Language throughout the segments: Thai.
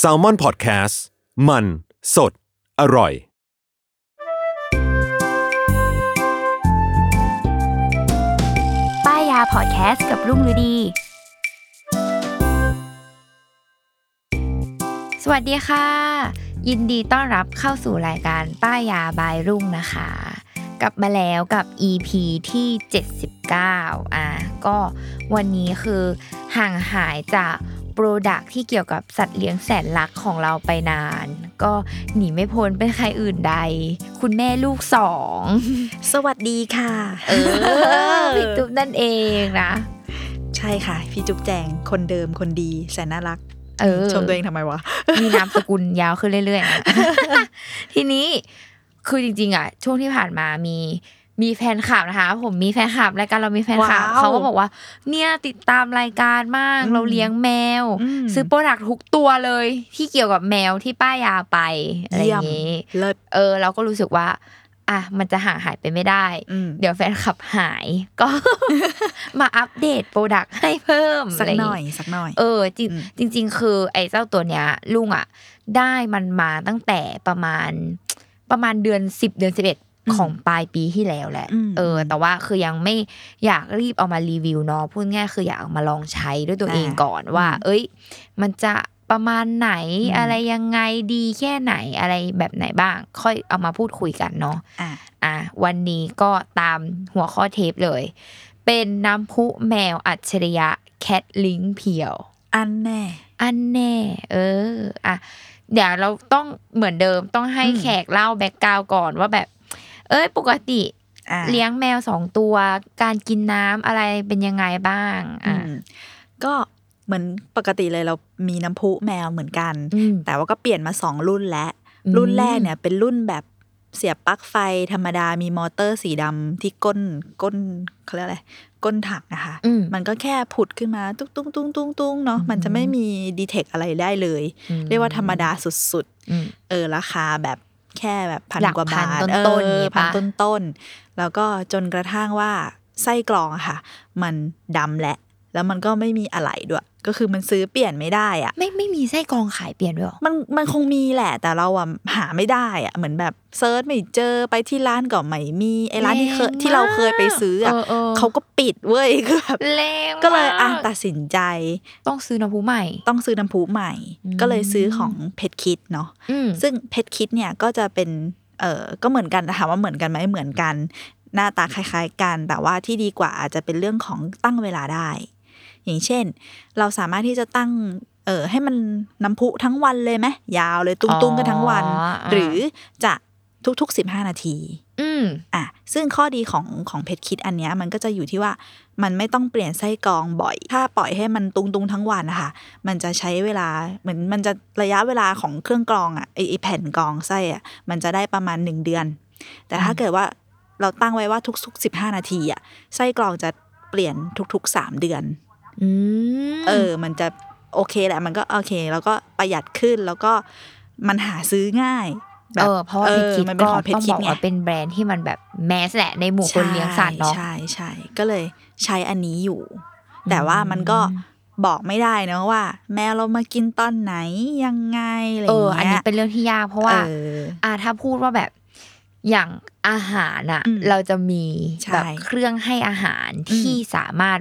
s a l ม o n PODCAST มัน สด อร่อย ป้ายยาพอดแคสต์กับรุ่งฤดี สวัสดีค่ะ ยินดีต้อนรับเข้าสู่รายการป้ายยาบายรุ่งนะคะ กลับมาแล้วกับ EP ที่ 79 อะก็วันนี้คือห่างหายจาก ดักที่เกี่ยวกับสัตว์เลี้ยงแสนรักของเราไปนาน ก็หนีไม่พ้นเป็นใครอื่นใด คุณแม่ลูกสอง สวัสดีค่ะ เออพี่ตุ๊บนั่นเองนะ ใช่ค่ะ พี่จุ๊บแจงคนเดิมคนดีแสนน่ารักเออชมตัวเองทำไมวะ มีนามสกุลยาวขึ้นเรื่อยๆนะทีนี้คือจริงๆอะ ช่วงที่ผ่านมามี มีแฟนคลับนะคะ ผมมีแฟนคลับรายการเรามีแฟนคลับว้าวเขาก็บอกว่า เนี่ยติดตามรายการมาก อืมเราเลี้ยงแมว อืม ซื้อโปรดักทุกตัวเลย ที่เกี่ยวกับแมวที่ป้ายยาไปอะไรอย่างนี้ เลิศเออ เราก็รู้สึกว่า อะมันจะห่างหายไปไม่ได้ อืม เดี๋ยวแฟนคลับหายก็ มาอัปเดตโปรดักให้เพิ่มสักะไรางหงี้น่อยสักหน่อย เออจริงอืม จริง ๆ คือไอ้เจ้าตัวเนี้ยลุงอะ ได้มันมาตั้งแต่ประมาณ ประมาณเดือนสิบเดือนสิบเอ็ด ของปลายปีที่แล้วแหละอืมเออ แต่ว่าคือยังไม่อยากรีบเอามารีวิวเนาะพูดง่ายคืออยากเอามาลองใช้ด้วยตัวเองก่อนว่า เอ้ย มันจะประมาณไหนอืมอะไรยังไงดีแค่ไหนอะไรแบบไหนบ้าง ค่อยเอามาพูดคุยกันเนาะอะอะวันนี้ก็ตามหัวข้อเทปเลย เป็นน้ำพุแมวอัจฉริยะแคทลิงเพียว อันแน่ อันแน่ เออ อะเดี๋ยวเราต้องเหมือนเดิมต้องให้อืมแขกเล่าแบ็กกราวก่อนว่าแบบ เอ้ยปกติอะเลี้ยงแมวสองตัว การกินน้ำอะไรเป็นยังไงบ้างอือะมก็เหมือนปกติเลยเรามีน้ำพุแมวเหมือนกันอืมแต่ว่าก็เปลี่ยนมาสองรุ่นแล้วอืมรุ่นแรกเนี่ย เป็นรุ่นแบบเสียบปลั๊กไฟธรรมดามีมอเตอร์สีดำที่ก้นก้นเขาเรียกอะไรก้นถังนะคะอืมมันก็แค่ผุดขึ้นมา ตุ้งตุ้งตุ้งตุ้งตุ้งเนาะอืมมันจะไม่มีดีเทคอะไรได้เลยอืมเรียกว่าธรรมดาสุดอืมๆเออราคาแบบ แค่แบบพันหลักกว่าบาทพันเอต้นๆออย่างงี้พันปะต้นต้นๆแล้วก็จนกระทั่งว่าไส้กรองอะค่ะ มันดำแหละ แล้วมันก็ไม่มีอะไรด้วย ก็คือมันซื้อเปลี่ยนไม่ได้อะไม่ไม่มีไส้กรองขายเปลี่ยนด้วยเหรอมันมันคงมีแหละแต่เราอะหาไม่ได้อะเหมือนแบบเซิร์ชไม่เจอไปที่ร้านก็ไม่มีไอ้ร้านที่เคยแรงมากที่เราเคยไปซื้ออะเออเออเขาก็ปิดเว้ยคือแบบแรงก็เลยอะมากตัดสินใจ ต้องซื้อน้ำพุใหม่ ต้องซื้อน้ำพุใหม่อืมก็เลยซื้อของเพชรคิดเนาะอืมซึ่งเพชรคิดเนี่ยก็จะเป็นเออก็เหมือนกันแต่ถามว่าเหมือนกันไหมเหมือนกัน หน้าตาคล้าย ๆ กัน แต่ว่าที่ดีกว่าอาจจะเป็นเรื่องของตั้งเวลาได้ อย่างเช่น เราสามารถที่จะตั้งเออให้มันน้ำพุทั้งวันเลยไหมยาวเลยตุ้งๆกันทั้งวันอ๋อหรือจะทุกๆสิบห้านาที อืมอะซึ่งข้อดีของของเพชรคิดอันเนี้ยมันก็จะอยู่ที่ว่ามันไม่ต้องเปลี่ยนไส้กรองบ่อย ถ้าปล่อยให้มันตุงตุงๆทั้งวันนะคะมันจะใช้เวลาเหมือนมันจะระยะเวลาของเครื่องกรองอะไอไอ้แผ่นกรองไส้อะมันจะได้ประมาณหนึ่งเดือน แต่ถ้าเกิดว่าเราตั้งไว้ว่าทุกๆสิบห้านาทีอะไส้กรองจะเปลี่ยนทุกๆสามเดือนอืม เออ มันจะโอเคแหละ มันก็โอเค แล้วก็ประหยัดขึ้นแล้วก็มันหาซื้อง่ายแบบเออเพราะว่าเพชรคิดมันเป็นก็ของเพชต้อรงคิบดอกไงว่าเป็นแบรนด์ที่มันแบบแมสแหละในหมู่คนเลี้ยงสัตว์เนาะใช่ใช่ก็เลยใช้อันนี้อยู่ แต่ว่ามันก็บอกไม่ได้นะว่า แมวเรามากินตอนไหนยังไงอะไรอเออย่างอันเงี้นี้ยเป็นเรื่องที่ยากเพราะว่าเอออ่าถ้าพูดว่าแบบ อย่างอาหารอะอืมเราจะมีใช่แบบเครื่องให้อาหารอืมที่สามารถ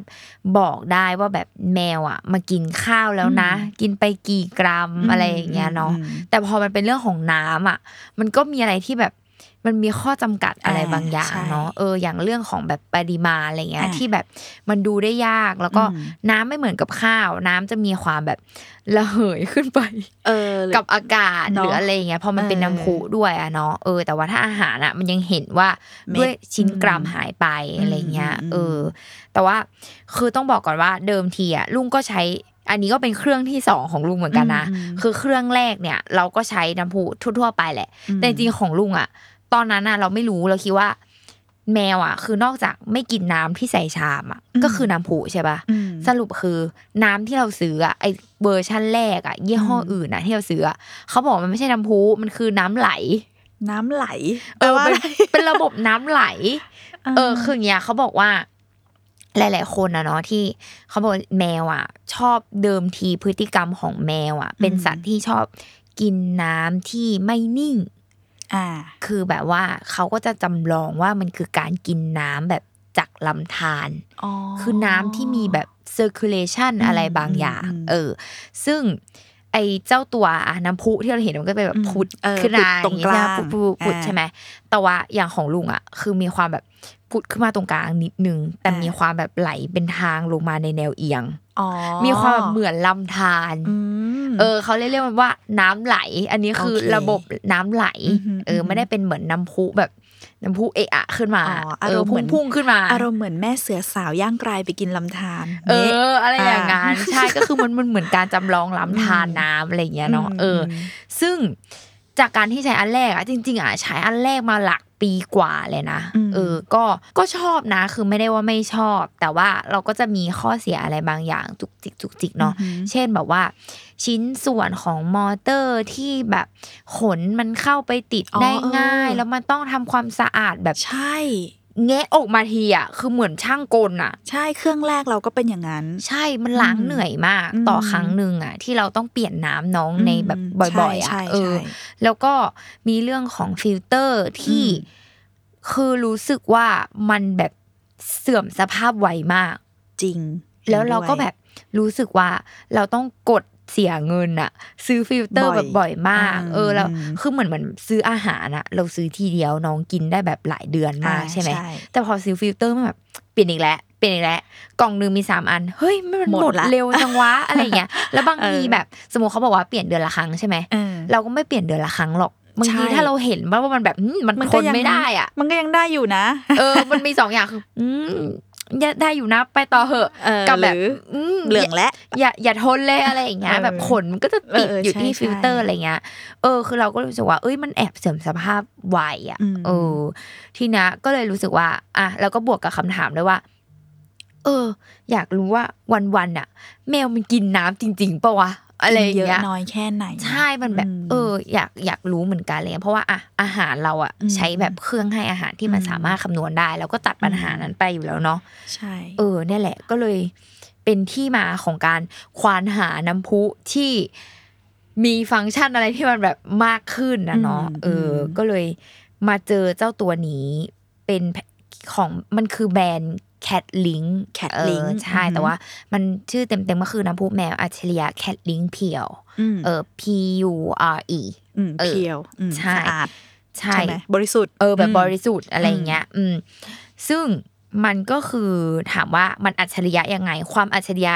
บอกได้ว่าแบบแมวอะมากินข้าวแล้วนะอืมกินไปกี่กรัมอะไรอย่างเงี้ยเนาะอืมแต่พอมันเป็นเรื่องของน้ำอะ มันก็มีอะไรที่แบบ มันมีข้อจำกัดอะไรอ่าบางอย่างใช่เนาะเอออย่างเรื่องของแบบปริมาณอะไรเงี้ยอ่าที่แบบมันดูได้ยากแล้วก็อืมน้ำไม่เหมือนกับข้าว น้ำจะมีความแบบระเหยขึ้นไป เออ กับอากาศเนหอะรืออะไรอย่างเงี้ยพอมันเป็นเออน้ำพุด้วยอะเนาะเออ แต่ว่าถ้าอาหารอะมันยังเห็นว่าเม็ดด้วยชิ้นกรัมอืมหายไปอะไรเงี้ยอืมเออ แต่ว่าคือต้องบอกก่อนว่าเดิมทีอะลุงก็ใช้อันนี้ก็เป็นเครื่องที่สองของลุงเหมือนกันนะอืมคือเครื่องแรกเนี่ย เราก็ใช้น้ำพุทั่วๆไปแหละอืมแต่จริงๆของลุงอะ ตอนนั้นอะเราไม่รู้เราคิดว่า แมวอะคือนอกจากไม่กินน้ำที่ใส่ชามอะก็คือน้ำพุใช่ปะอืมสรุปคือน้ำที่เราซื้ออะไอเวอร์ชั่นแรกอะยี่ห้ออืมอื่นอะที่เราซื้ออะเขาบอกมันไม่ใช่น้ำพุมันคือน้ำไหล น้ำไหลเออแปลว่าเป็นอะไรเป็นระบบน้ำไหล เออคืออย่างเงี้ยเขาบอกว่าหลาย ๆ คนอะเนาะที่เขาบอกว่าแมวอะชอบเดิมทีพฤติกรรมของแมวอะเป็นสัตว์ที่ชอบกินน้ำที่ไม่นิ่ง อ่า คือแบบว่าเขาก็จะจำลองว่ามันคือการกินน้ำแบบจากลำธารอ๋อคือน้ำที่มีแบบ circulation อืมอะไรบางอย่างอืมอืมเออ ซึ่งไอเจ้าตัวอะน้ำพุที่เราเห็นมันก็เป็นแบบพุดเออขึ้นมาพุดตรงกลางพุดพุดพุดอ่าใช่ไหมแต่ว่าอย่างของลุงอะ คือมีความแบบ พุดขึ้นมาตรงกลางนิดนึง แต่อ่ามีมีความแบบไหลเป็นทางลงมาในแนวเอียงอ๋อมีความแบบเหมือนลำธารอืมเออเขาเรียกมันว่าน้ำไหล อันนี้คือโอเคระบบน้ำไหลอือหือเออไม่ได้เป็นเหมือนน้ำพุแบบน้ำพุเอะอะขึ้นมาอ๋ออาเอรอมณ์เหมือนพุ่งๆขึ้นมา อารมณ์เหมือนแม่เสือสาวย่างกลายไปกินลำธารเอนี่ออะไรอย่างงั้นอ่าใช่ก็คือมันมันเหมือนการจำลองล้ำทานน้ำอะไรอย่างเงี้ยเนาะเอออ ซึ่งจากการที่ใช้อันแรกอะจริง ๆอะใช้อันแรกมาหลัก ปีกว่าเลยนะอืมเออก็ก็ชอบนะ คือไม่ได้ว่าไม่ชอบ แต่ว่าเราก็จะมีข้อเสียอะไรบางอย่างจุกจิกจุกจิกเนาะอือหือเช่นแบบว่า ชิ้นส่วนของมอเตอร์ที่แบบขนมันเข้าไปติดอ๋อได้ง่ายเออแล้วมันต้องทำความสะอาดแบบใช่ แงะออกมาทีอะคือเหมือนช่างกลอะใช่เครื่องแรกเราก็เป็นอย่างนั้น ใช่มันล้างอืมเหนื่อยมากอืมต่อครั้งหนึ่งอะ ที่เราต้องเปลี่ยนน้ำน้องในแบบบ่อยๆใช่อะใช่เออใช่แล้วก็มีเรื่องของฟิลเตอร์ที่อืมคือรู้สึกว่ามันแบบเสื่อมสภาพไวมาก จริง แล้วเราก็เห็นด้วยแบบรู้สึกว่าเราต้องกด เสียเงินอะซื้อฟิลเตอร์บ่อยแบบบ่อยมากอืมเออแล้วอืมคือเหมือนเหมือนซื้ออาหารอะเราซื้อทีเดียวน้องกินได้แบบหลายเดือนมากอ่าใช่ไหมใช่แต่พอซื้อฟิลเตอร์มันแบบเปลี่ยนอีกแล้วเปลี่ยนอีกแล้วกล่องหนึ่งมีสามอัน เฮ้ยมันหมดหมดละเร็วจังวะอะไรเงี้ย แล้วบางเออทีแบบ สมมติเขาบอกว่าเปลี่ยนเดือนละครั้งใช่ไหมเออเราก็ไม่เปลี่ยนเดือนละครั้งหรอกบางทีใช่ถ้าเราเห็นว่ามันแบบอืมมันมันทก็นยังไม่ได้อะ มันก็ยังได้อยู่นะ เออ มันมีสองอย่างคืออืมอย่า ได้อยู่นะไปต่อเหอะเออกับแบบหรืออืมเหลืองละอย่าอย่าทนเลยอะไรอย่างเงี้ยเออแบบขนมันก็จะติดเอออยู่ที่ใช่ฟิลเตอร์ใช่อะไรเงี้ยเออคือเราก็รู้สึกว่าเอ้ยมันแอบเสื่อมสภาพไวอะอืมเออ ทีเนี้ยก็เลยรู้สึกว่า อะแล้วก็บวกกับคำถามด้วยว่า เออ อยากรู้ว่าวันๆอะ แมวมันกินน้ำจริงๆปะวะ อะไรอย่างเยอะเงี้ยน้อยแค่ไหน ใช่มันแบบมเออ อยากอยากรู้เหมือนกันเลยเพราะว่าอะอาหารเราอะอืมใช้แบบเครื่องให้อาหารที่มันอืมสามารถคำนวณได้ แล้วก็ตัดปัญหาอืมนั้นไปอยู่แล้วเนาะใช่ เออเนี่ยแหละ ก็เลยเป็นที่มาของการควานหาน้ำพุที่มีฟังก์ชันอะไรที่มันแบบมากขึ้นนะเนาะอืมเอออมก็เลยมาเจอเจ้าตัวนี้เป็นของมันคือแบรนด์ Cat Link Cat เออ Link ใช่อือหือแต่ว่า มันชื่อเต็มๆก็คือน้ำพุแมวอัจฉริยะ Cat Link เพียวอืมเออ P U R E อืมเออเพียวอืมใช่สะอาดใช่ใช่ไหมบริสุทธิ์เออแบบมบริสุทธิ์อะไรอย่างเงี้ย อืม ซึ่งมันก็คือถามว่ามันอัจฉริยะยังไง ความอัจฉริยะ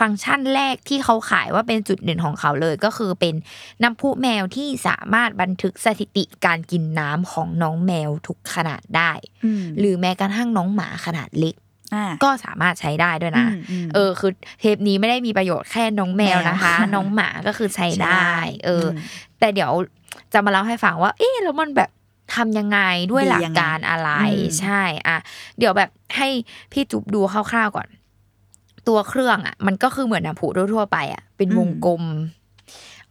ฟังก์ชันแรกที่เขาขายว่าเป็นจุดเด่นของเขาเลยก็คือเป็นน้ำพุแมวที่สามารถบันทึกสถิติการกินน้ำของน้องแมวทุกขนาดได้อืมหรือแม้กระทั่งน้องหมาขนาดเล็กอ่า ก็สามารถใช้ได้ด้วยนะอืมอืมเออ คือเทปนี้ไม่ได้มีประโยชน์แค่น้องแมวนะคะแมวน้องหมาก็คือใช้ได้ เอออมแต่เดี๋ยวจะมาเล่าให้ฟังว่า เอ๊ะแล้วมันแบบทำยังไงด้วยดีหลักยังไงการอะไรอืมใช่ อะ เดี๋ยวแบบให้พี่จุ๊บดูคร่าวๆก่อน ตัวเครื่องอะ มันก็คือเหมือนน้ำพุทั่วๆไปอะ เป็นวงกลม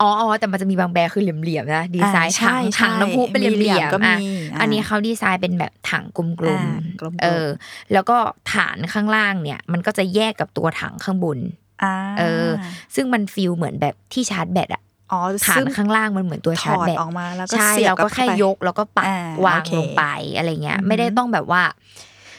อ๋ออ๋อแต่มันจะมีบางแบรนด์คือเหลี่ยมๆนะดีไซน์อ่าถังใช่ถังน้ำพุเป็นเหลี่ยมก็ๆมีอะอ่าอันนี้เขาดีไซน์เป็นแบบถังกลมอ่ากลมๆเออ แล้วก็ฐานข้างล่างเนี่ย มันก็จะแยกกับตัวถังข้างบนอ่าเออ ซึ่งมันฟีลเหมือนแบบที่ชาร์จแบตอะอ๋อฐานซึ่งข้างล่างมันเหมือนตัวถชาร์อจดแบตออกมาแล้วก็ใช่เสียบเราก็บแค่เข้าไปยกแล้วก็ปักอ่าวางโอเคลงไปอะไรเงี้ยอือฮึไม่ได้ต้องแบบว่า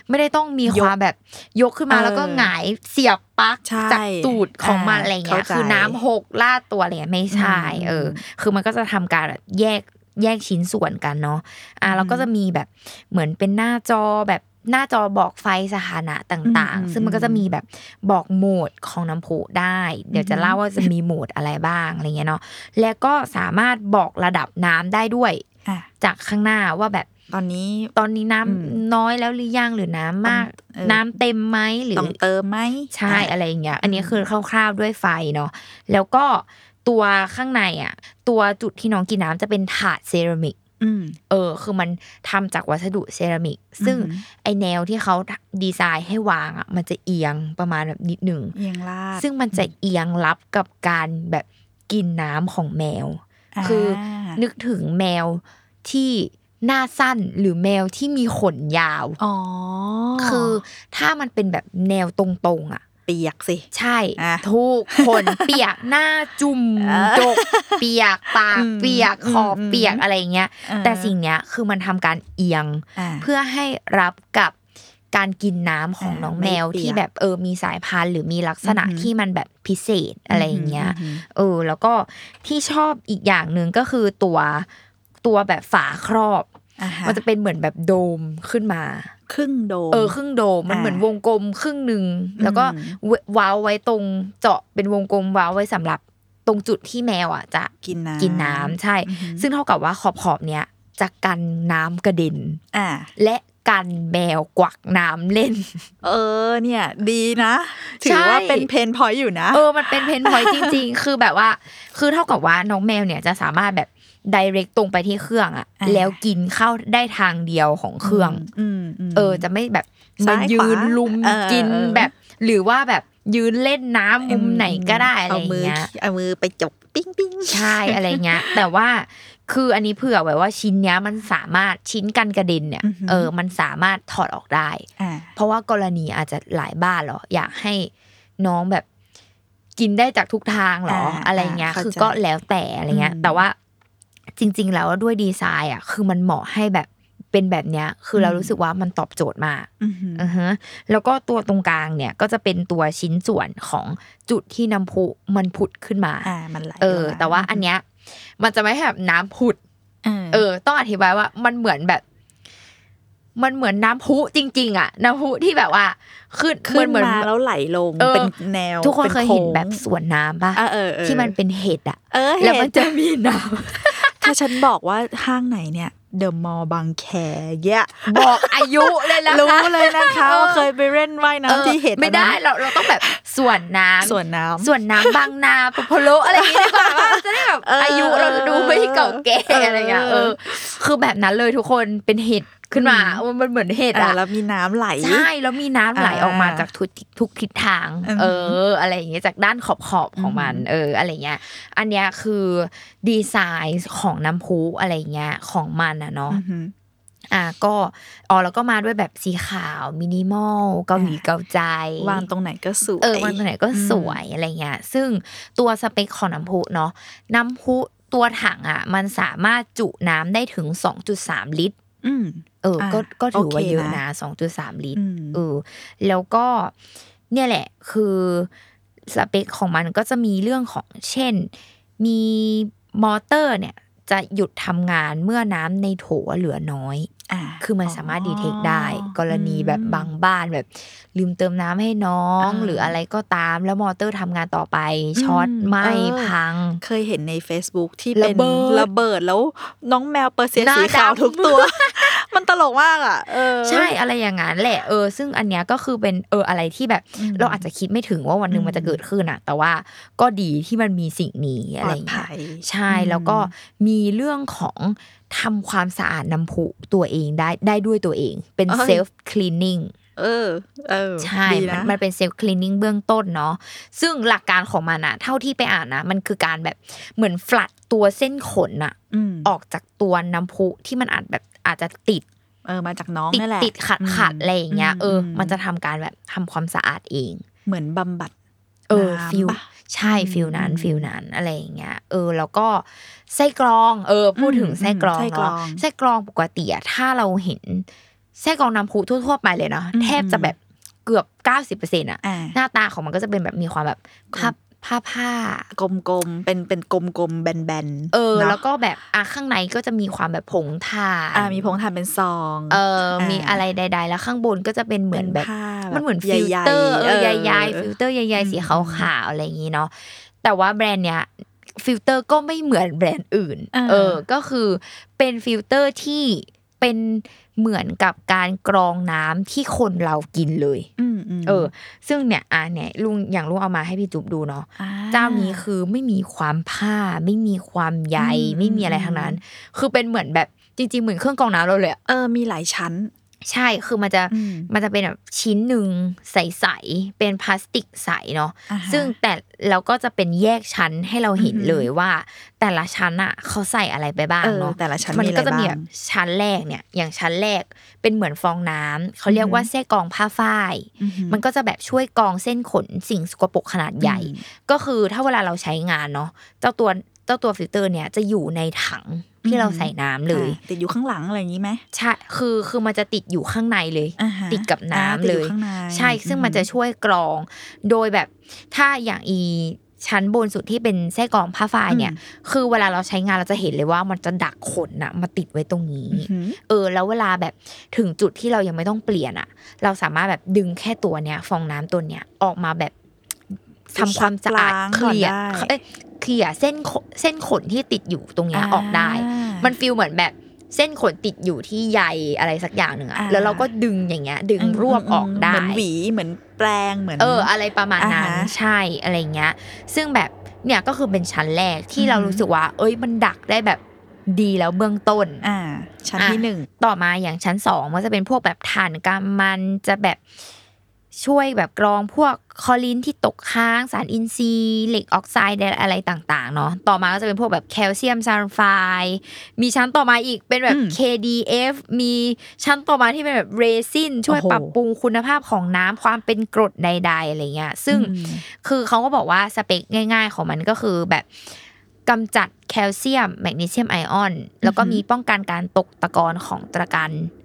ไม่ได้ต้องมียกความแบบยกขึ้นมาเออแล้วก็หงายเสียบปลั๊กใช่จากตูดของมันอ่าอะไรเงี้ยเข้าใจคือน้ำหกลาดตัวอะไรเงี้ยไม่ใช่อืมเออ คือมันก็จะทำการแบบแยกแยกชิ้นส่วนกันเนาะอ่าอืมแล้วก็จะมีแบบเหมือนเป็นหน้าจอแบบหน้าจอบอกไฟสถานะต่างอืมๆซึ่งมันก็จะมีแบบบอกโหมดของน้ำพุได้ เดี๋ยวจะอือฮึเล่าว่าจะมีโหมดอะไรบ้างอะไรเงี้ยเนาะ แล้วก็สามารถบอกระดับน้ำได้ด้วยอะจากข้างหน้าว่าแบบ ตอนนี้ ตอนนี้น้ำอืมน้อยแล้วหรือยังหรือน้ำมากต้องเออน้ำเต็มไหมหรือต้องเติมไหมใช่อะไรอย่างเงี้ยอันนี้คือคร่าวๆด้วยไฟเนาะแล้วก็ตัวข้างในอะ ตัวจุดที่น้องกินน้ำจะเป็นถาดเซรามิกอืมเออ คือมันทำจากวัสดุเซรามิก ซึ่งอือหือไอแนวที่เขาดีไซน์ให้วางอะ มันจะเอียงประมาณแบบนิดหนึ่งเอียงลาดซึ่งมันจะเอียงรับกับการแบบกินน้ำของแมว คือานึกถึงแมวที่ หน้าสั้นหรือแมวที่มีขนยาวอ๋อคือถ้ามันเป็นแบบแนวตรงๆอะเปียกสิ ใช่อะถูกขนเปียกหน้าจุ่มเออจกเปียกปากอืมเปียกคออมเปียกอะไรเงี้ยอ่าแต่สิ่งเนี้ยคือมันทำการเอียงอ่าเพื่อให้รับกับการกินน้ำของอ่าน้องไม่แมวเปียกที่แบบเออมีสายพันธุ์หรือมีลักษณะอือหือที่มันแบบพิเศษอะไรอย่างเงี้ยอืมเออ แล้วก็ที่ชอบอีกอย่างหนึ่งก็คือตัว ตัวแบบฝาครอบอ่าฮะมันจะเป็นเหมือนแบบโดมขึ้นมา ครึ่งโดม เออครึ่งโดมมันอ่าเหมือนวงกลมครึ่งหนึ่งแล้วก็อืมเวว้าวไว้ตรงเจาะเป็นวงกลมว้าวไว้สำหรับตรงจุดที่แมวอะจะกินน้ำกินน้ำใช่อือหือซึ่งเท่ากับว่าขอบขอบๆเนี้ยจะกันน้ำกระเด็นอ่าและกันแมวกวักน้ำเล่น เออเนี่ย ดีนะถืใช่อว่าเป็นเพนพอยต์อยู่นะ เออมันเป็นเพนพอยจริง ๆ คือแบบว่า คือเท่ากับว่าน้องแมวเนี่ยจะสามารถแบบ direct ตรงไปที่เครื่องอะอ่าแล้วกินเข้าได้ทางเดียวของเครื่องอืมมเออ จะไม่แบบซ้ามายขยืวานลุมเออกินเออแบบ หรือว่าแบบยืนเล่นน้ำมุมไหนก็ได้อะไรเอาอย่างมือเงี้ยเอามือไปจกปิ้งปิ้งใช่อะไรเงี้ย แต่ว่าคืออันนี้เผื่อไว้ว่าชิ้นเนี้ยมันสามารถชิ้นกันกระเด็นเนี่ย เออ มันสามารถถอดออกได้อ่าเพราะว่ากรณีอาจจะหลายบ้านเหรออยากให้น้องแบบกินได้จากทุกทางเหรออ่าอะไรเงี้ยเข้าใจคือก็แล้วแต่อะไรเงี้ยอืมแต่ว่า จริง ๆ แล้วด้วยดีไซน์อะคือมันเหมาะให้แบบเป็นแบบเนี้ยคือเรารู้สึกว่ามันตอบโจทย์มากอือหืออือฮะแล้วก็ตัวตรงกลางเนี่ยก็จะเป็นตัวชิ้นส่วนของจุดที่น้ำพุมันผุดขึ้นมาอ่ามันไหลเออกมแต่ว่าอันเนี้ยมันจะไม่ให้แบบน้ำผุดเออ ต้องอธิบายว่ามันเหมือนแบบ มันเหมือนน้ำพุจริง ๆ อะ น้ำพุที่แบบว่าขึ้นขึ้นเหมือนมาแล้วไหลลงเออเป็นแนว ทุกคนป็เคยเห็นโงแบบสวนน้ำปะเออเออเออที่มันเป็นเห็ดอะเออแล้วมันเห็จะมีน้ ถ้าฉันบอกว่าห้างไหนเนี่ยเดอะมอลล์บางแคเยะำบอกอายุเลยนะคะรู้เลยนะคะเออว่าเคยไปเล่นว่ายเออน้ำที่เห็ดไม่ได้เราเราต้องแบบสวนน้ำส่วนน้ำส่วนน้ำบางนาปุพโลอะไรอย่างเงี้ยดีกว่าว่าจะได้แบบเออออายุเราจะดูไม่เก่าแก่เออออะไรเงี้ยเออ คือแบบนั้นเลยทุกคนเป็นเห็ด ขึ้นมาอืมมันเหมือนเห็ดอ่าอะแล้วมีน้ำไหลใช่แล้วมีน้ำไหลอ่าออกมาจากทุกทุกทิศทางอืมเออ อะไรอย่างเงี้ยจากด้านขอบขอบๆของมัน เออ อะไรเงี้ย อันเนี้ยคือดีไซน์ของน้ำพุอะไรเงี้ยของมันอะเนาะอือหืออะก็อ๋อแล้วก็มาด้วยแบบสีขาวมินิมอลเกาหลีเกาใจ วางตรงไหนก็สวยเออวางตรงไหนก็สวยอะไรเงี้ยซึ่งตัวสเปคของน้ำพุเนาะน้ำพุตัวถังอะมันสามารถจุน้ำได้ถึง 2.3 ลิตรอืม เออ ก็อ่าก็ถือว่าโอเคเยอะนะนะ2.3ลิตรอืมเออ แล้วก็เนี่ยแหละ คือสเปคของมันก็จะมีเรื่องของเช่น มีมอเตอร์เนี่ยจะหยุดทำงานเมื่อน้ำในโถเหลือน้อยอ่าคือมันสามารถดีเทคได้อ๋อกรณีแบบอืมบางบ้านแบบ ลืมเติมน้ำให้น้องอ่าหรืออะไรก็ตาม แล้วมอเตอร์ทำงานต่อไปช็อตอืมไหมเออพัง เคยเห็นใน Facebook ที่เป็นระเบิดระเบิดแล้วน้องแมวเปอร์เซียหน้าสีขาวดำทุกตัว มันตลกมากอะเออใช่อะไรอย่างนั้นแหละเออซึ่งอันเนี้ยก็คือเป็นเอออะไรที่แบบอืมเราอาจจะคิดไม่ถึงว่าวันหนึ่งอืมมันจะเกิดขึ้นอะแต่ว่าก็ดีที่มันมีสิ่งนี้ปอะไรลออดย่างเงี้ภัยยใช่แล้วก็มีเรื่องของทำความสะอาดน้ำพุตัวเองได้ได้ด้วยตัวเอง เป็นเอ้ย self cleaningเออ เออ ใช่ดีมันนะมันเป็น self cleaning เบื้องต้นเนาะ ซึ่งหลักการของมันอะเท่าที่ไปอ่านนะ มันคือการแบบเหมือน flush ตัวเส้นขนอะอืมออกจากตัวน้ำพุที่มันอาจแบบ อาจจะติดเออมาจากน้องติดนี่แหละติดขัดขัดมอะไรอย่างเงี้ย เอออมมันจะทำการแบบทำความสะอาดเอง เหมือนบำบัด เออน้ำ feel ปะใช่อืม feel นั้นอืม feel นั้นอะไรอย่างเงี้ย เออ แล้วก็ไส้กรอง เออ พูดถึงอืมไส้กรองไส้กรองเนาะไส้กรองปกติอะถ้าเราเห็นไส้กรองน้ำพุทั่วๆไปเลยเนาะอืมแทบจะแบบเกือบเก้าสิบเปอร์เซ็นต์อะอ่าหน้าตาของมันก็จะเป็นแบบมีความแบบผ้า ผ้าผ้ากลมๆเป็นเป็นกลมๆแบนๆเออนาะแล้วก็แบบอะข้างในก็จะมีความแบบผงถ่านอ่ามีผงถ่านเป็นซองเอออ่ามีมีอะไรใด ๆ แล้วข้างบนก็จะเป็นเหมือนแบบผ้ามันเหมือนใยๆเตอร์เออเออใยๆฟิลเตอร์ใยๆสีขาวๆอะไรอย่างงี้เนาะแต่ว่าแบรนด์เนี้ยฟิลเตอร์ก็ไม่เหมือนแบรนด์อื่นอ่าเออ ก็คือเป็นฟิลเตอร์ที่เป็น เหมือนกับการกรองน้ำที่คนเรากินเลยอืมอืมเออ ซึ่งเนี่ยอะเนี่ยลุงอย่างลุงเอามาให้พี่จุ๊บดูเนาะอ่เจ้านี้คือไม่มีความผ้า ไม่มีความใยอืมไม่มีอะไรทั้งนั้น คือเป็นเหมือนแบบจริงๆเหมือนเครื่องกรองน้ำเราเลยอะเออมีหลายชั้น ใช่คือมันจะอืมมันจะเป็นแบบชิ้นหนึ่งใสๆเป็นพลาสติกใสเนาะอ่าฮะซึ่งแต่เราก็จะเป็นแยกชั้นให้เราเห็นอือหือเลยว่า แต่ละชั้นอะเขาใส่อะไรไปบ้างเออเนาะแต่ละชั้นมันมีอะไรก็จะมีแบบ้างบชั้นแรกเนี่ย อย่างชั้นแรกเป็นเหมือนฟองน้ำเขาเรียกว่าไส้กรองผ้าฝ้ายอือหือมันก็จะแบบช่วยกรองเส้นขนสิ่งสกปรกขนาดใหญ่อืมก็คือถ้าเวลาเราใช้งานเนาะเจ้าตัวเจ้าตัวฟิลเตอร์เนี่ยจะอยู่ในถัง ที่เราใส่น้ำเลยอ่าติดอยู่ข้างหลังอะไรอย่างนี้ไหมใช่คือคือมันจะติดอยู่ข้างในเลยอ่าฮะติดกับน้ำอ่าติดเลอยู่ยข้างในใช่ซึ่งมันจะช่วยกรอง โดยแบบถ้าอย่างอีชั้นบนสุดที่เป็นไส้กรองผ้าฝ้ายเนี่ย คือเวลาเราใช้งานเราจะเห็นเลยว่ามันจะดักขนนะมาติดไว้ตรงนี้อือหือเออ แล้วเวลาแบบถึงจุดที่เรายังไม่ต้องเปลี่ยนอะ เราสามารถแบบดึงแค่ตัวเนี้ยฟองน้ำตัวเนี้ยออกมาแบบทำความสะอาดล้างเคก่อนลียร์ได้เอ้ยเคลียร์เส้นขนเส้นขนที่ติดอยู่ตรงเนี้ยออกได้ มันฟีลเหมือนแบบเส้นขนติดอยู่ที่ใยอะไรสักอย่างหนึ่งอะอ่าแล้วเราก็ดึงอย่างเงี้ย ดึงรวบออกได้เหมือนหวีเหมือนแปลงเหมือน เออ อะไรประมาณนั้นอ่าฮะใช่อะไรเงี้ย ซึ่งแบบเนี่ยก็คือเป็นชั้นแรกที่เราอือหือรู้สึกว่า เอ้ยมันดักได้แบบดีแล้วเบื้องต้น อ่า ชั้นอะที่หนึ่งต่อมาอย่างชั้นสองมันจะเป็นพวกแบบถ่านกำมันจะแบบ ช่วยแบบกรองพวกคอลินที่ตกค้างสารอินทรีย์เหล็กออกไซด์อะไรต่างๆเนาะต่อมาก็จะเป็นพวกแบบแคลเซียมซัลไฟด์มีชั้นต่อมาอีกเป็นแบบอืม KDF มีชั้นต่อมาที่เป็นแบบเรซินช่วยโอ้โหปรับปรุงคุณภาพของน้ำความเป็นกรดใด ๆอะไรเงี้ยซึ่งอืมคือเขาก็บอกว่าสเปคง่าย ๆ ของมันก็คือแบบกำจัดแคลเซียมแมกนีเซียมไอออน แล้วก็อือหือมีป้องกันการตกตะกอนของตะกันอ่าฮะ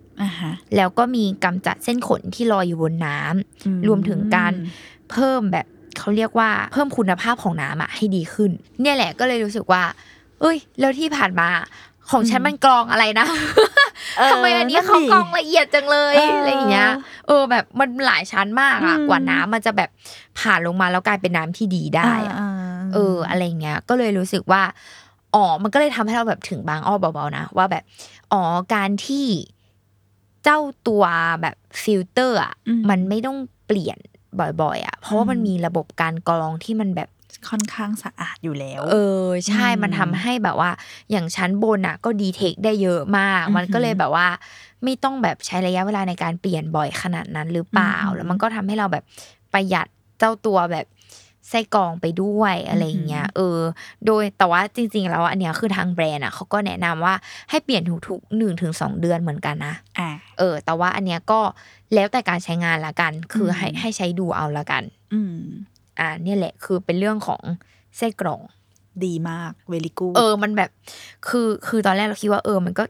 แล้วก็มีกำจัดเส้นขนที่ลอยอยู่บนน้ำอืมรวมถึงการเพิ่มแบบเขาเรียกว่าเพิ่มคุณภาพของน้ำอะให้ดีขึ้น เนี่ยแหละก็เลยรู้สึกว่า เอ้ย แล้วที่ผ่านมาของฉันมันกรองอะไรนะเออทำไมอันนี้เขานั่นดิกรองละเอียดจังเลยเออออะไรอย่างเงี้ย เออแบบมันหลายชั้นมากอะอืมกว่าน้ำมันจะแบบผ่านลงมาแล้วกลายเป็นน้ำที่ดีได้อะาเอออะไรเงี้ย ก็เลยรู้สึกว่าอ๋อมันก็เลยทำให้เราแบบถึงบางอ้อเบาๆนะว่าแบบอ๋อการที่ เจ้าตัวแบบฟิลเตอร์อะอืมมันไม่ต้องเปลี่ยนบ่อยๆอะเพราะว่ามันมีระบบการกรองที่มันแบบค่อนข้างสะอาดอยู่แล้ว เออ ใช่อืมมันทำให้แบบว่า อย่างชั้นบนอะ ก็ดีเทคได้เยอะมากอือหือมันก็เลยแบบว่า ไม่ต้องแบบใช้ระยะเวลาในการเปลี่ยนบ่อยขนาดนั้นหรือเปล่าอือหือแล้วมันก็ทำให้เราแบบประหยัดเจ้าตัวแบบ ไส้กรองไปด้วยอะไรอย่างเงี้ยเออ โดยแต่ว่าจริง ๆ แล้วอันเนี้ยคือทางแบรนด์อะเขาก็แนะนำว่าให้เปลี่ยนทุกๆหนึ่งถึงสองเดือนเหมือนกันนะอ่าเออ แต่ว่าอันเนี้ยก็แล้วแต่การใช้งานละกัน คืออมให้ให้ใช้ดูเอาละกัน อืมอ่า เนี่ยแหละคือเป็นเรื่องของไส้กรองดีมากเวลิกูเออ มันแบบ คือ คือตอนแรกเราคิดว่าเออ มันก็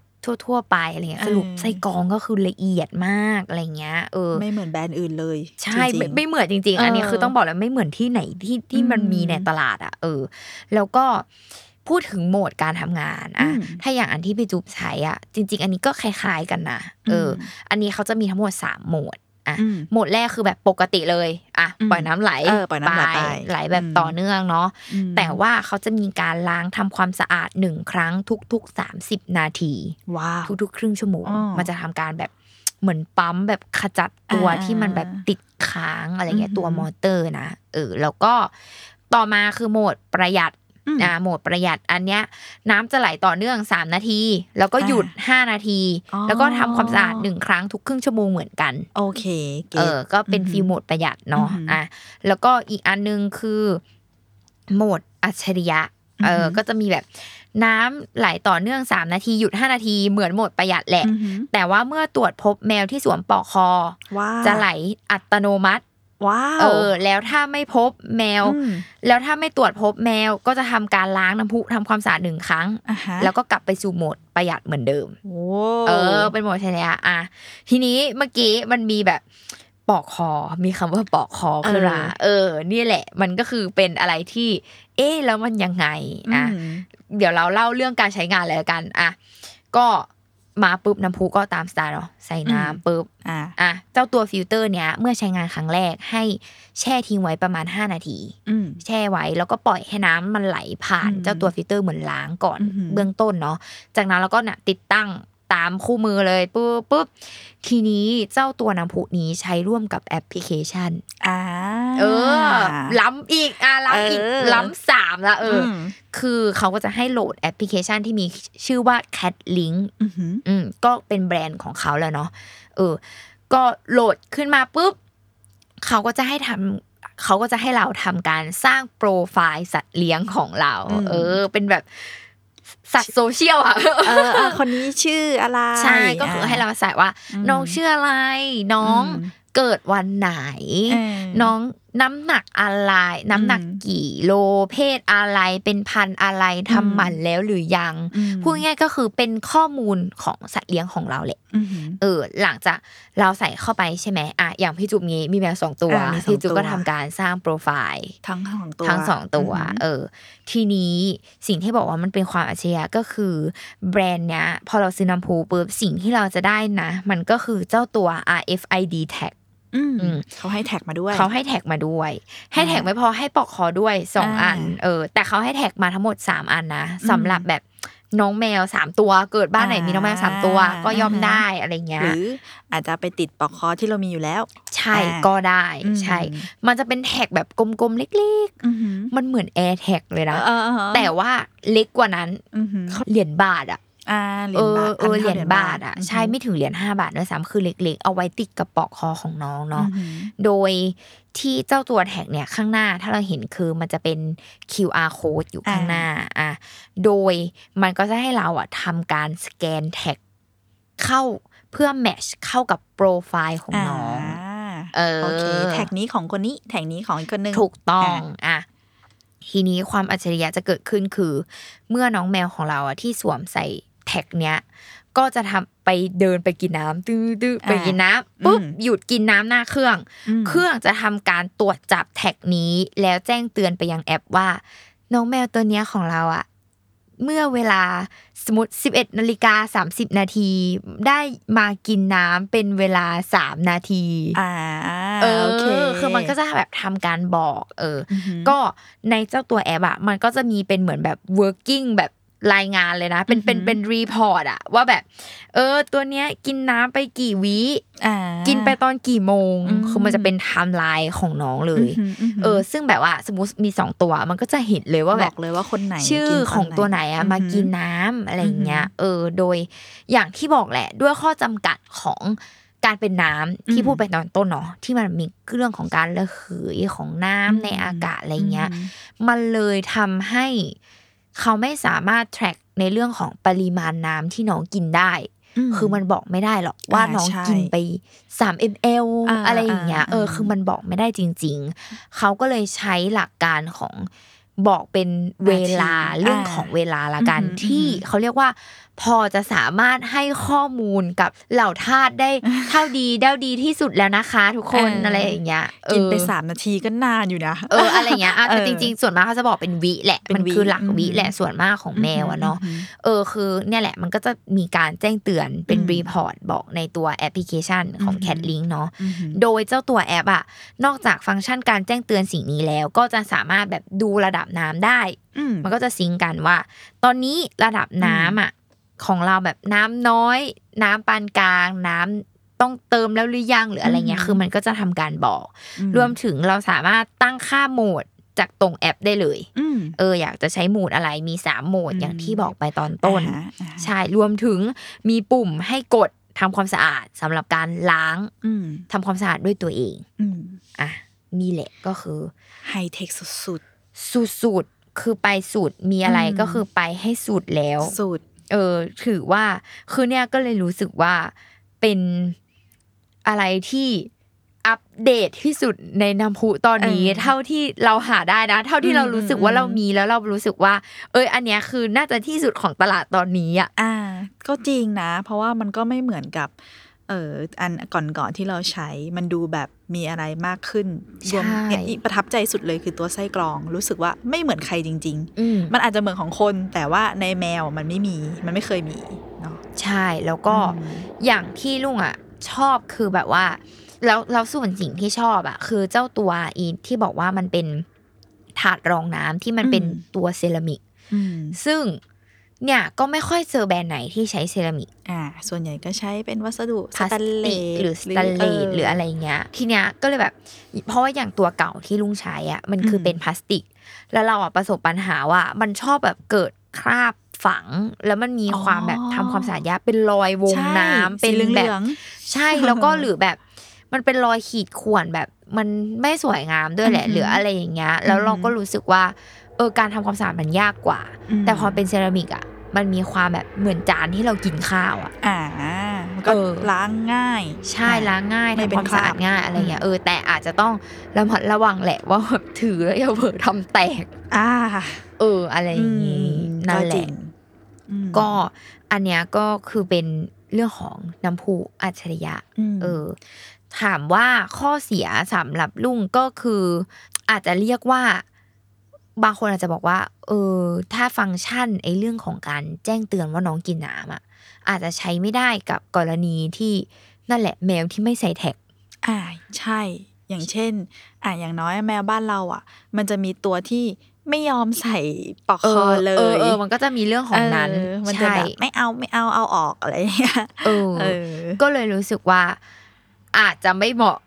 ทั่ว ๆ ไปอะไรเงี้ยเออสรุปไส้กรองก็คือละเอียดมากอะไรเงี้ยเออไม่เหมือนแบรนด์อื่นเลย ใช่จริไม่งๆไม่เหมือนจริง ๆ อันนี้เออคือต้องบอกเลยไม่เหมือนที่ไหนที่ที่มันอืมมีในตลาดอะเออ แล้วก็พูดถึงโหมดการทำงานอะอืมถ้าอย่างอันที่พี่จุ๊บใช้อะจริง ๆ อันนี้ก็คล้าย ๆ กันนะเอออมอันนี้เขาจะมีทั้งหมดสามโหมด อะอืมโหมดแรกคือแบบปกติเลยอะอืมปล่อยน้ำไหลเออปล่อยน้ำไหลไปไหลแบบอืมต่อเนื่องเนาะอืมแต่ว่าเขาจะมีการล้างทำความสะอาดหนึ่งครั้งทุกๆ 30 นาทีว้าวทุกๆ ครึ่งชั่วโมงอ๋อมันจะทำการแบบเหมือนปั๊มแบบขจัดตัวอ่าที่มันแบบติดค้างอะไรเงี้ยอือหือตัวมอเตอร์นะเออแล้วก็ต่อมาคือโหมดประหยัด อืมอ่าโหมดประหยัดอันเนี้ยน้ำจะไหลต่อเนื่อง 3 นาที แล้วก็หยุด 5 นาทีอ๋อแล้วก็ทำความสะอาดหนึ่งครั้งทุกครึ่งชั่วโมงเหมือนกัน โอเคเก็เอตอก็เป็นอือหือฟิลโหมดประหยัดเนาะอือหืออ่อะแล้วก็อีกอันนึงคือโหมดอัจฉริยะเอออือหือก็จะมีแบบน้ำไหลต่อเนื่องสามนาทีหยุดห้านาทีเหมือนโหมดประหยัดแหละอือหือแต่ว่าเมื่อตรวจพบแมวที่สวมปลอกคอว้าวจะไหลอัตโนมัติ ว้าวเออ แล้วถ้าไม่พบแมวมแล้วถ้าไม่ตรวจพบแมวก็จะทำการล้างน้ำพุทำความสะอาดหนึ่งครั้งอ่าฮะแล้วก็กลับไปสู่โหมดประหยัดเหมือนเดิมโอ้เออ เป็นโหมดอัจฉริยะอะทีนี้เมื่อกี้มันมีแบบปลอกคอ มีคำว่าปลอกคอขึ้นมาเออ นี่แหละ มันก็คือเป็นอะไรที่ เอ๊ะแล้วมันยังไงอะอืมเดี๋ยวเราเล่าเรื่องการใช้งานเลยละกันอะก็ มาปุ๊บน้ำพุก็ตามสไตล์เนาะใส่น้ำปุ๊บอ่าอะเจ้าตัวฟิลเตอร์เนี้ยเมื่อใช้งานครั้งแรกให้แช่ทิ้งไว้ประมาณ 5 นาทีอืมแช่ไว้แล้วก็ปล่อยให้น้ำมันไหลผ่านอืมเจ้าตัวฟิลเตอร์เหมือนล้างก่อนอือหือเบื้องต้นเนาะจากนั้นเราก็น่ะติดตั้ง ตามคู่มือเลยปุ๊บปุ๊บทีนี้เจ้าตัวน้ำพุนี้ใช้ร่วมกับแอปพลิเคชันอ่าเออ ล้ำอีกอะล้ำอีกเออล้ำสามละเอออมคือเขาก็จะให้โหลดแอปพลิเคชันที่มีชื่อว่า Cat Link อือหืออืมก็เป็นแบรนด์ของเขาแล้วเนาะเออ ก็โหลดขึ้นมาปุ๊บเขาก็จะให้ทำเขาก็จะให้เราทำการสร้างโปรไฟล์สัตว์เลี้ยงของเรา เออ เป็นแบบ สัตว์โซเชียลอะเออเออคนนี้ชื่ออะไรใช่ก็คือให้เราใส่ว่าอืมน้องชื่ออะไร น้องอืมเกิดวันไหนเออน้องน้ำหนักอะไร น้ำหนักอืมกี่โลเพศอะไรเป็นพันธุ์อะไรทำหมันแล้วหรือยังอืมพูดง่ายๆก็คือเป็นข้อมูลของสัตว์เลี้ยงของเราแหละอือหือเออ หลังจากเราใส่เข้าไปใช่ไหมอะอย่างพี่จุ๊บงี้มีแมวสองตัวอ่ามีสองพี่จุ๊บก็ตัวทำการสร้างโปรไฟล์ทั้งสองตัวทั้งสองตัวหือเออ ทีนี้สิ่งที่บอกว่ามันเป็นความอัจฉริยะก็คือ แบรนด์เนี้ยพอเราซื้อน้ำพูปุ๊บสิ่งที่เราจะได้นะ มันก็คือเจ้าตัว RFID tag อืมอืม เขาให้แท็กมาด้วย เขาให้แท็กมาด้วย ให้แท็กไม่พอให้ปลอกคอด้วยสองอ่าอัน เออ แต่เขาให้แท็กมาทั้งหมดสามอันนะสำหรับแบบน้องแมวสามตัวเกิดบ้านไหนมีน้องแมวสามตัวอ่าก็ย่อมได้อะไรเงี้ยหรืออาจจะไปติดปลอกคอที่เรามีอยู่แล้ว ใช่อ่าก็ได้อืมใช่ มันจะเป็น tag แบบกลมๆเล็กอือหือๆมันเหมือน AirTag เลยนะเออเออเออแต่ว่าเล็กกว่านั้นอือหือเขาเหรียญบาทอะ อ่าเหรีเอยญอบาทเออพันเหท่รียญบาทอะเหยญใช่ไม่ถึงเหรียญห้าบาทด้วยซ้ำคือเล็ก ๆ เอาไว้ติดกับปลอกคอของน้องเนาะอือหือโดยที่เจ้าตัว tag เนี่ยข้างหน้าถ้าเราเห็นคือมันจะเป็น QR code อยู่ข้างหน้าอะโดยมันก็จะให้เราอะทำการสแกน tagเข้าเพื่อ match เข้ากับโปรไฟล์ของน้องาเออโอเค tag นี้ของคนนี้ tag นี้ของอีกคนนึงถูกต้องอะอะทีนี้ความอัจฉริยะจะเกิดขึ้นคือ เมื่อน้องแมวของเราอะที่สวมใส่ tag เนี้ยก็จะทำไปเดินไปกินน้ำตื้อตื้อไปกินน้ำปุ๊บหยุดกินน้ำหน้าเครื่องมเครื่องจะทำการตรวจจับ tag นี้แล้วแจ้งเตือนไปยังแอปว่า น้องแมวตัวเนี้ยของเราอะเมื่อเวลาสมมติ 11นาฬิกา30 นาที ได้มากินน้ำเป็นเวลา 3 นาทีอ่าเออโอเคคือมันก็จะแบบทำการบอก เออออือหือก็ในเจ้าตัวแอปอะมันก็จะมีเป็นเหมือนแบบ working แบบ รายงานเลยนะ เป็นเป็นอือหือเป็น report อะว่าแบบ เออ ตัวเนี้ยกินน้ำไปกี่วิอ่ากินไปตอนกี่โมงอืมคือมันจะเป็นไทม์ไลน์ของน้องเลยหืหืเออ ซึ่งแบบว่าสมมติมีสองตัวมันก็จะเห็นเลยว่าบแบอบกเลยว่าคนไหนชื่อกินของตัวไหนอะอือหืมากินน้ำอะไรอย่างเงี้ย เออ โดยอย่างที่บอกแหละ ด้วยข้อจำกัดของการเป็นน้ำที่พูดไปตอนต้นเนาะที่มันมีเรื่องของการระเหยของน้ำในอากาศอะไรเงี้ย มันเลยทำให้ เขาไม่สามารถ track ในเรื่องของปริมาณน้ำที่น้องกินได้ คือมันบอกไม่ได้หรอกว่าอ่าน้องใช่กินไป3 ml อ่าอะไรอย่างเงี้ยอ่าเอออ่าคือมันบอกไม่ได้จริง ๆ เขาก็เลยใช้หลักการของบอกเป็นเวลานาทีเรื่องอ่าของเวลาละกันอือหือที่อือหือเขาเรียกว่า พอจะสามารถให้ข้อมูลกับเหล่าทาสได้เท่าดีเด้าดีที่สุดแล้วนะคะ ทุกคนเออออะไรอย่างเงี้ยกินไปเออสามนาทีก็นานอยู่นะเอออะไรเงี้ยอะแต่เออจริง ๆ ส่วนมากเขาจะบอกเป็นวิแหละเป็นมันวิคือหลักวิอืมแหละส่วนมากของแมวอะเนาะอืมเออคือเนี่ยแหละมันก็จะมีการแจ้งเตือนเป็นอืม report บอกในตัวแอปพลิเคชันของอืม Cat Link เนาะอืมโดยเจ้าตัวแอปอะนอกจากฟังก์ชันการแจ้งเตือนสิ่งนี้แล้ว ก็จะสามารถแบบดูระดับน้ำได้อืมมันก็จะ sync กันว่า ตอนนี้ระดับน้ำอะ ของเราแบบน้ำน้อย น้ำปานกลาง น้ำต้องเติมแล้วหรือยังหรืออะไรเงี้ยอืมคือมันก็จะทำการบอกอืรวมถึงเราสามารถตั้งค่าโหมดจากตรงแอปได้เลยอืมเอออยากจะใช้โหมดอะไรมีสามโหมดอืมอย่างที่บอกไปตอนต้นอ่าฮะอ่าฮะใช่รวมถึงมีปุ่มให้กดทำความสะอาดสำหรับการล้างอืมทำความสะอาดด้วยตัวเองอืมอะนี่แหละก็คือไฮเทคสุดสุดๆคือไปสุดมีอะไรอืมก็คือไปให้สุดแล้วๆสุด เออถือว่าคือเนี่ยก็เลยรู้สึกว่าเป็นอะไรที่อัปเดตที่สุดในน้ำพุตอนนี้เออเท่าที่เราหาได้นะ เท่าที่อืมเรารู้สึกว่าอืมเรามีแล้วเรารู้สึกว่า เอยอันเนี้ยคือน่าจะที่สุดของตลาดตอนนี้อะอ่า ก็จริงนะ เพราะว่ามันก็ไม่เหมือนกับ เอ่ออันก่อนๆที่เราใช้มันดูแบบมีอะไรมากขึ้นรวมใช่เนี่ยอีประทับใจสุดเลยคือตัวไส้กรอง รู้สึกว่าไม่เหมือนใครจริงอืมๆมันอาจจะเหมือนของคน แต่ว่าในแมวมันไม่มีมันไม่เคยมีเนาะใช่แล้วก็อืมอย่างที่ลุงอะ ชอบคือแบบว่า แล้วแล้วส่วนสิ่งที่ชอบอะ คือเจ้าตัวอีที่บอกว่ามันเป็นถาดรองน้ำที่มันเป็นอืมตัวเซรามิกอืมซึ่ง เนี่ยก็ไม่ค่อยเจอแบรนด์ไหนที่ใช้เซรามิก อ่า ส่วนใหญ่ก็ใช้เป็นวัสดุพลาสแตนเลติกสหรือสแตนเลสหรืออะไรเงี้ย ทีเนี้ยก็เลยแบบ เพราะว่าอย่างตัวเก่าที่ลุงใช้อะมันคือเป็นพลาสติก แล้วเราอะประสบปัญหาว่ามันชอบแบบเกิดคราบฝัง แล้วมันมีความแบบทำความสะอาดยากเป็นรอยวงใช่น้ำเป็นสีเหลืองแบบใช่แล้วก็หรือแบบ มันเป็นรอยขีดข่วนแบบมันไม่สวยงามด้วยแหละอือหือหรืออะไรอย่างเงี้ย แล้วเราก็รู้สึกว่า เออการทำความสะอาดมันยากกว่าอืมแต่พอเป็นเซรามิกอะมันมีความแบบเหมือนจานที่เรากินข้าวอะ อ่ามันก็เออล้างง่าย ใช่ล้างง่ายไม่ทำเป็นความสะอาดคราบง่ายอะไรเงี้ยอืมเออแต่อาจจะต้องระมัดระวังแหละว่าแบบถือแล้วอย่าเผลอทำแตก อ่า เออ อะไรอย่างงี้อืมนั่นก็แหจริละงอืมก็อันเนี้ยก็คือเป็นเรื่องของน้ำพุอัจฉริยะมเออ ถามว่าข้อเสียสำหรับลุงก็คืออาจจะเรียกว่า บางคนอาจจะบอกว่า เออ ถ้าฟังก์ชันไอ้เรื่องของการแจ้งเตือนว่าน้องกินน้ำอะอาจจะใช้ไม่ได้กับกรณีที่นั่นแหละแมวที่ไม่ใส่แท็ก อ่าใช่ อย่างเช่น อ่าอย่างน้อยแมวบ้านเราอะ มันจะมีตัวที่ไม่ยอมใส่ปลอกคอเลยเออเออมันก็จะมีเรื่องของนั้นเออมันจะใช่แบบไม่เอาไม่เอาเอาออกอะไรอย่างเงี้ยเออเออก็เลยรู้สึกว่าอาจจะไม่เหมาะ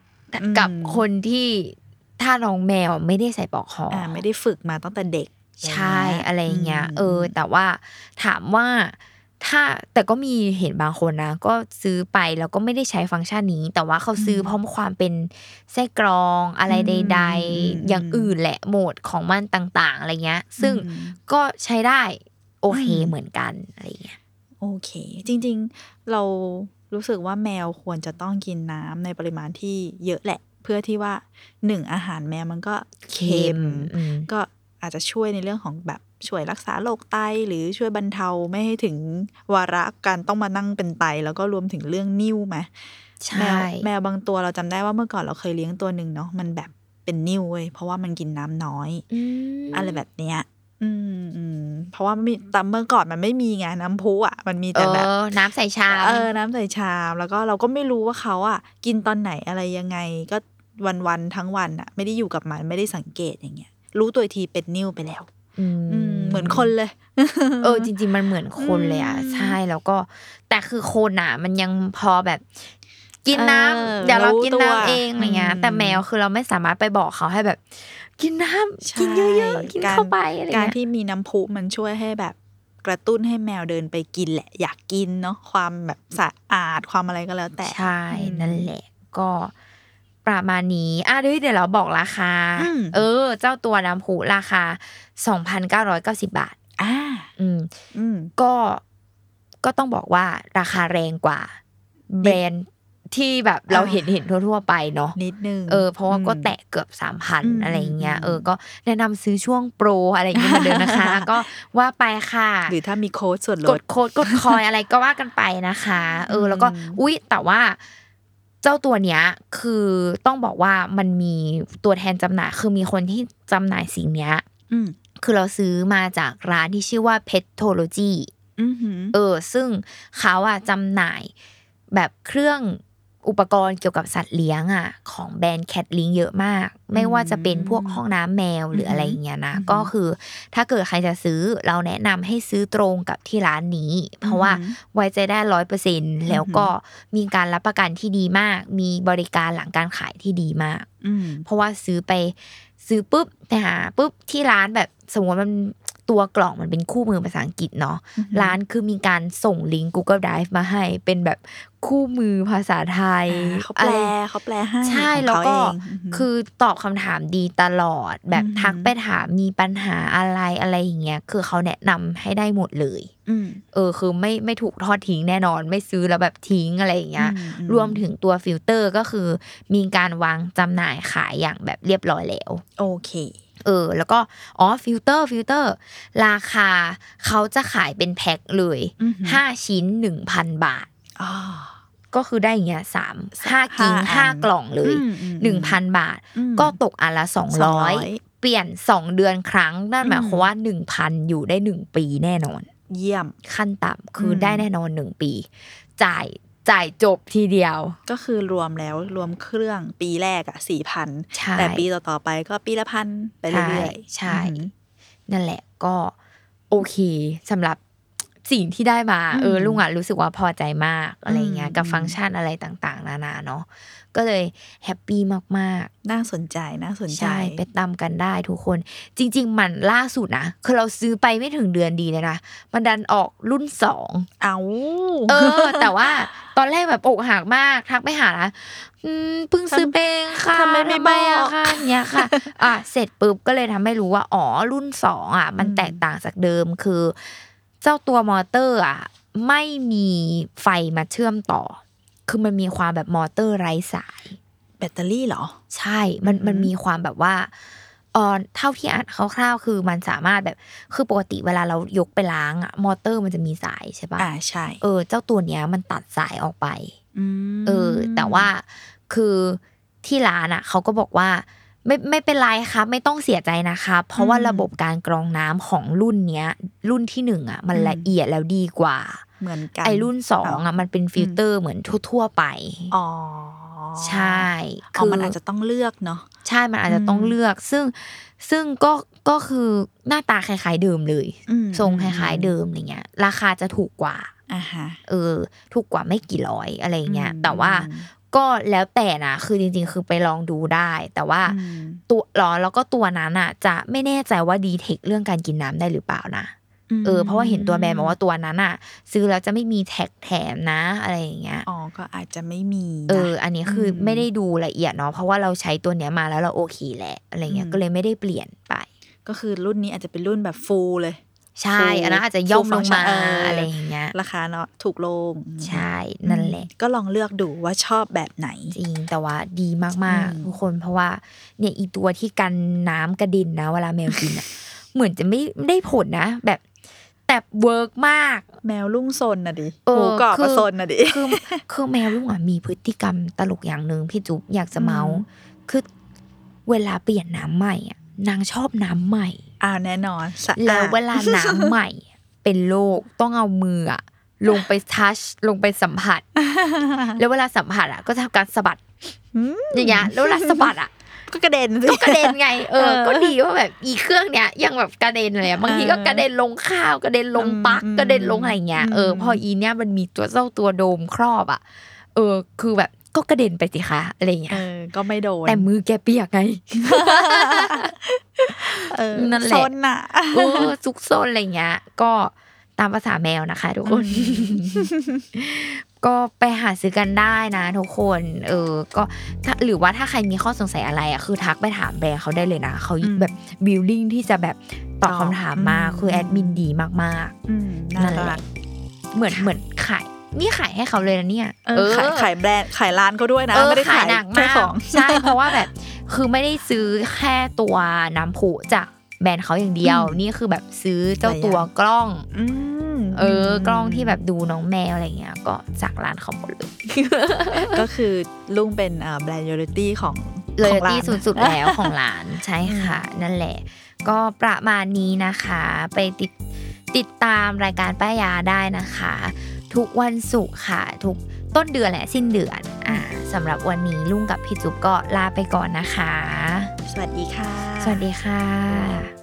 กับอืมคนที่ ถ้าน้องแมวไม่ได้ใส่ปลอกคอออ่าไม่ได้ฝึกมาตั้งแต่เด็ก ใช่อะไรอย่างเงี้ยมเออ แต่ว่าถามว่าถ้าแต่ก็มีเห็นบางคนนะ ก็ซื้อไปแล้วก็ไม่ได้ใช้ฟังก์ชันนี้ แต่ว่าเขาซื้อเพราะความเป็นไส้กรองอะไรใด ๆ อย่างอื่นแหละโหมดของมันต่างๆ อะไรเงี้ย ซึ่งอืมก็ใช้ได้โอเคอืมเหมือนกันอะไรเงี้ยโอเค จริง ๆ เรารู้สึกว่าแมวควรจะต้องกินน้ำในปริมาณที่เยอะแหละ เพื่อที่ว่าหนึ่งอาหารแมวมันก็เค็มอืมก็อาจจะช่วยในเรื่องของแบบช่วยรักษาโรคไตหรือช่วยบรรเทาไม่ให้ถึงวาระการต้องมานั่งเป็นไต แล้วก็รวมถึงเรื่องนิ่วไหมใช่แมวแมวบางตัวเราจำได้ว่าเมื่อก่อนเราเคยเลี้ยงตัวหนึ่งเนาะมันแบบเป็นนิ่วเว้ยเพราะว่ามันกินน้ำน้อยอืมอะไรแบบเนี้ยอืมอืมเพราะว่ามันมีแต่เมื่อก่อนมันไม่มีไงน้ำพุอะมันมีเอแต่แบบอน้ำใส่ชามเออน้ำใส่ชาม แล้วก็เราก็ไม่รู้ว่าเขาอะ กินตอนไหนอะไรยังไง ก็ วันวันๆทั้งวันอะไม่ได้อยู่กับมันไม่ได้สังเกตอย่างเงี้ย รู้ตัวอีกทีเป็นนิ่วไปแล้วอืมอืมเหมือนคนเลย เออ จริง ๆ มันเหมือนคนเลยอะอืมใช่แล้วก็ แต่คือคนอะ มันยังพอแบบ กินน้เออำเดี๋ยวเรารู้กินตัวน้ำเองอะไรเงี้ยอืมแต่แมวคือเราไม่สามารถไปบอกเขาให้แบบ กินน้ำใช่กินเยอะๆกินเข้าไปอะไรการเงี้ยที่มีน้ำพุมันช่วยให้แบบกระตุ้นให้แมวเดินไปกินแหละ อยากกินเนาะความแบบสะอาดความอะไรก็แล้วแต่ใช่อืมนั่นแหละก็ ประมาณนี้อะเดี๋ยวเดี๋ยวเราบอกราคาอืมเออ เจ้าตัวน้ำผูราคาสองพันเก้าร้อยเก้าสิบาท อ่า อืม อืม ก็ ก็ต้องบอกว่าราคาแรงกว่า แบรนด์ที่แบบเราอ่าเห็นเห็นทั่วๆไปเนาะนิดนึงเออเพราะว่าก็อืมแตะเกือบสามพันอืมอะไรอย่างเงี้ยอืมเออก็แนะนำซื้อช่วงโปรอะไรอย่างเงี้ยเหมือนเดิมนะคะ ก็ว่าไปค่ะ หรือถ้ามีโค้ดส่วนลกดดโค้ดกดคอยอะไรก็ว่ากันไปนะคะ เออ แล้วก็อืมอุ๊ยแต่ว่า เจ้าตัวเนี้ยคือต้องบอกว่ามันมีตัวแทนจำหน่ายคือมีคนที่จำหน่ายสิ่งเนี้ยอืมคือเราซื้อมาจากร้านที่ชื่อว่า Petology อือหือเออ ซึ่งเขาอะจำหน่ายแบบเครื่อง อุปกรณ์เกี่ยวกับสัตว์เลี้ยงอะของแบรนด์แคทลิงเยอะมาก ไม่ว่าจะเป็นพวกห้องน้ำแมวหรืออะไรอย่างเงี้ยนะอือหือก็คือ ถ้าเกิดใครจะซื้อเราแนะนำให้ซื้อตรงกับที่ร้านนี้ เพราะว่าอือหือไว้ใจได้ร้อยเปอร์เซ็นแล้วก็มีการรับประกันที่ดีมาก มีบริการหลังการขายที่ดีมากอืมเพราะว่าซื้อไปซื้อปุ๊บไปหาปุ๊บที่ร้านแบบสมมติมัน ตัวกล่องมันเป็นคู่มือภาษาอังกฤษเนาะอือหือร้านคือมีการส่งลิงก์ Google Drive มาให้ เป็นแบบคู่มือภาษาไทยอ่าเขาแปลอะไรเขาแปลให้ใช่ของแล้วเขาก็เองหือคือตอบคำถามดีตลอด แบบอือหือทักไปถามมีปัญหาอะไรอะไรอย่างเงี้ยคือเขาแนะนำให้ได้หมดเลยอืมเออคือไม่ไม่ถูกทอดทิ้งแน่นอน ไม่ซื้อแล้วแบบทิ้งอะไรอย่างเงี้ยอืมอืมรวมถึงตัวฟิลเตอร์ก็คือ มีการวางจำหน่ายขายอย่างแบบเรียบร้อยแล้ว โอเค เออ แล้วก็อ๋อ filter filter ราคาเขาจะขายเป็นแพ็คเลยอือหือห้าชิ้นหนึ่งพันบาทอ๋อก็คือได้อย่างเงี้ยสามห้าชิ้นห้าอันห้ากล่องเลยอืมอืมหนึ่งพันบาทอืมก็ตกอันละสองร้อย200เปลี่ยนสองเดือนครั้งนั่นหมายอืมความว่าหนึ่งพันอยู่ได้หนึ่งปีแน่นอน เยี่ยมขั้นต่ำคืออมได้แน่นอนหนึ่งปี จ่าย จ่ายจบทีเดียว ก็คือรวมแล้วรวมเครื่องปีแรกอะสี่พันใช่แต่ปีต่อๆไปก็ปีละพันไปเรื่อยๆใช่อือหือนั่นแหละก็โอเคสำหรับ สิ่งที่ได้มาอืมเออลุงอะรู้สึกว่าพอใจมากอะไรเงี้ยอืมกับฟังก์ชันอะไรต่างๆ นานาเนาะก็เลยแฮปปี้มากๆ น่าสนใจน่าสนใจใช่ไปตามกันได้ทุกคน จริง ๆ มันล่าสุดนะคือเราซื้อไปไม่ถึงเดือนดีเลยนะมันดันออกรุ่นสองเอาเออ แต่ว่าตอนแรกแบบอกหักมากทักไปหานะอืมเพิ่งซื้อเองค่ะทำไมไม่ทำบอะอกค่ะเนี้ยค่ะ อะเสร็จปุ๊บก็เลยทำให้รู้ว่าอ๋อรุ่นสองอะ มันอืมแตกต่างจากเดิมคือ เจ้าตัวมอเตอร์อะไม่มีไฟมาเชื่อมต่อ คือมันมีความแบบมอเตอร์ไร้สาย แบตเตอรี่เหรอ ใช่ มันอืมมันมีความแบบว่าเออเท่าที่อ่านคร่าวๆคือมันสามารถแบบคือปกติเวลาเรายกไปล้างอะมอเตอร์มันจะมีสายใช่ปะอ่าใช่ เออ เจ้าตัวเนี้ยมันตัดสายออกไปมเออ แต่ว่าคือที่ร้านอะเขาก็บอกว่า ไม่ไม่เป็นไรครับ ไม่ต้องเสียใจนะครับเพราะว่าระบบการกรองน้ำของรุ่นเนี้ย รุ่นที่หนึ่งอะ มันละเอียดแล้วดีกว่า เหมือนกันไอรุ่นสองอะมันเป็นฟิลเตอร์เหมือนทั่ว ๆ ไปอ๋อใช่อ๋อมันอาจจะต้องเลือกเนาะใช่มันอาจจะต้องอืมเลือก ซึ่งซึ่งก็ก็คือหน้าตาคล้ายๆเดิมเลยอืมทรงคล้ายๆเดิมอะไรเงี้ย ราคาจะถูกกว่าอ่าฮะเออ ถูกกว่าไม่กี่ร้อยอะไรเงี้ยอืมแต่ว่า ก็แล้วแต่นะคือจริง ๆ คือไปลองดูได้ แต่ว่าอืมตัวหรอแล้วก็ตัวนั้นอะ จะไม่แน่ใจว่า detect เรื่องการกินน้ำได้หรือเปล่านะเออเพราะว่าเห็นตัวแบรนด์บอกว่าตัวนั้นอะ ซื้อแล้วจะไม่มีแท็กแถมนะอะไรอย่างเงี้ยอ๋อก็อาจจะไม่มีนะเออ อันนี้คืออมไม่ได้ดูละเอียดเนาะเพราะว่าเราใช้ตัวเนี้ยมาแล้วเราโอเคแหละอะไรเงี้ยอืมก็เลยไม่ได้เปลี่ยนไป ก็คือรุ่นนี้อาจจะเป็นรุ่นแบบฟูลเลย ใช่ full อันนั้นอาจจะย่อม full ลงมา function เออออะไรอย่างเงี้ยราคาเนาะถูกลงใช่นั่นแหละ ก็ลองเลือกดูว่าชอบแบบไหนจริงแต่ว่าดีมากอืมๆทุกคนเพราะว่าเนี่ยอีตัวที่กันน้ำกระเด็นนะเวลาแมวกินอะเหมือนจะไม่ไม่ได้ผลนะ แบบแต่เวิร์กมาก แมวลุ่งซนนะดิเออหมูกรอบคือก็ซนนะดิคือคือแมวลุงอะมีพฤติกรรมตลกอย่างหนึ่งพี่จุ๊บอยากจะเมาส์อืมคือเวลาเปลี่ยนน้ำใหม่อะนางชอบน้ำใหม่ อ่าแน่นอนสะอาดแล้วเวลาน้ำใหม่ เป็นโรคต้องเอามืออะลงไปทัชลงไปสัมผัส แล้วเวลาสัมผัสอะ ก็จะทำการสะบัดอืมอย่างเงี้ยแล้วเวลาสะบัดอะก็กระเด็นสิก็กระเด็นไงเออเออ ก็ดีว่าแบบอีเครื่องเนี้ยยังแบบกระเด็นเลยอะบางทีก็กระเด็นลงข้าวกระเด็นลงปลั๊กอืมกระเด็นลงอะไรเงี้ยอืมเออพออีเนี้ยมันมีตัวเจ้าตัวโดมครอบอะ เออ คือแบบ ก็กระเด็นไปสิคะอะไรเงี้เอยอก็ไม่โดนแต่มือแกเปียกไงเออนั่นแหละซนอะโอ้ซุกซนอะไรเงี้ย ก็ตามภาษาแมวนะคะ ทุกคน ก็ไปหาซื้อกันได้นะทุกคน เออ ก็ถ้าหรือว่าถ้าใครมีข้อสงสัยอะไรอะคือทักไปถามแบรนด์เขาได้เลยนะเขาอืมแบบบิลลิ่งที่จะแบบตอบตอบคำถามมาอืมคือแอดมินดีมากอืมๆน่านั่นแหรัละกเหมือนเหมือนขาย นี่ขายให้เขาเลยนะเนี่ยเออขายขายแบรนด์ขายร้านเขาด้วยนะเออไม่ได้ขาขายยหนักแค่มากของใช่เพราะว่าแบบคือไม่ได้ซื้อแค่ตัวน้ำผุจากแบรนด์เขาอย่างเดียวอืมนี่คือแบบซื้อเจ้าหลายอย่างตัวกล้องอืมเออกล้องที่แบบดูน้องแมวอะไรเงี้ย ก็จากร้านเขาหมดเลย ก็คือลุงเป็นเอ่อแบรนด์ loyalty ของเลยของร้านที่สุดสุดแล้วของร้านใช่ค่ะ นั่นแหละ ก็ประมาณนี้นะคะ ไปติดติดตามรายการป้ายาได้นะคะ ทุกวันศุกร์ค่ะ ทุกต้นเดือนและสิ้นเดือนอ่าสำหรับวันนี้ลุงกับพี่จุ๊บก็ลาไปก่อนนะคะ สวัสดีค่ะ สวัสดีค่ะ